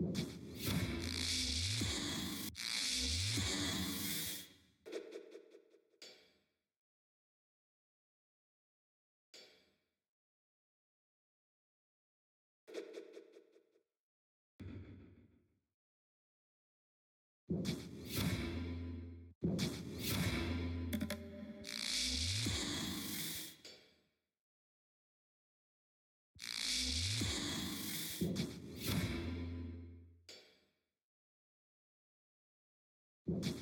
you you.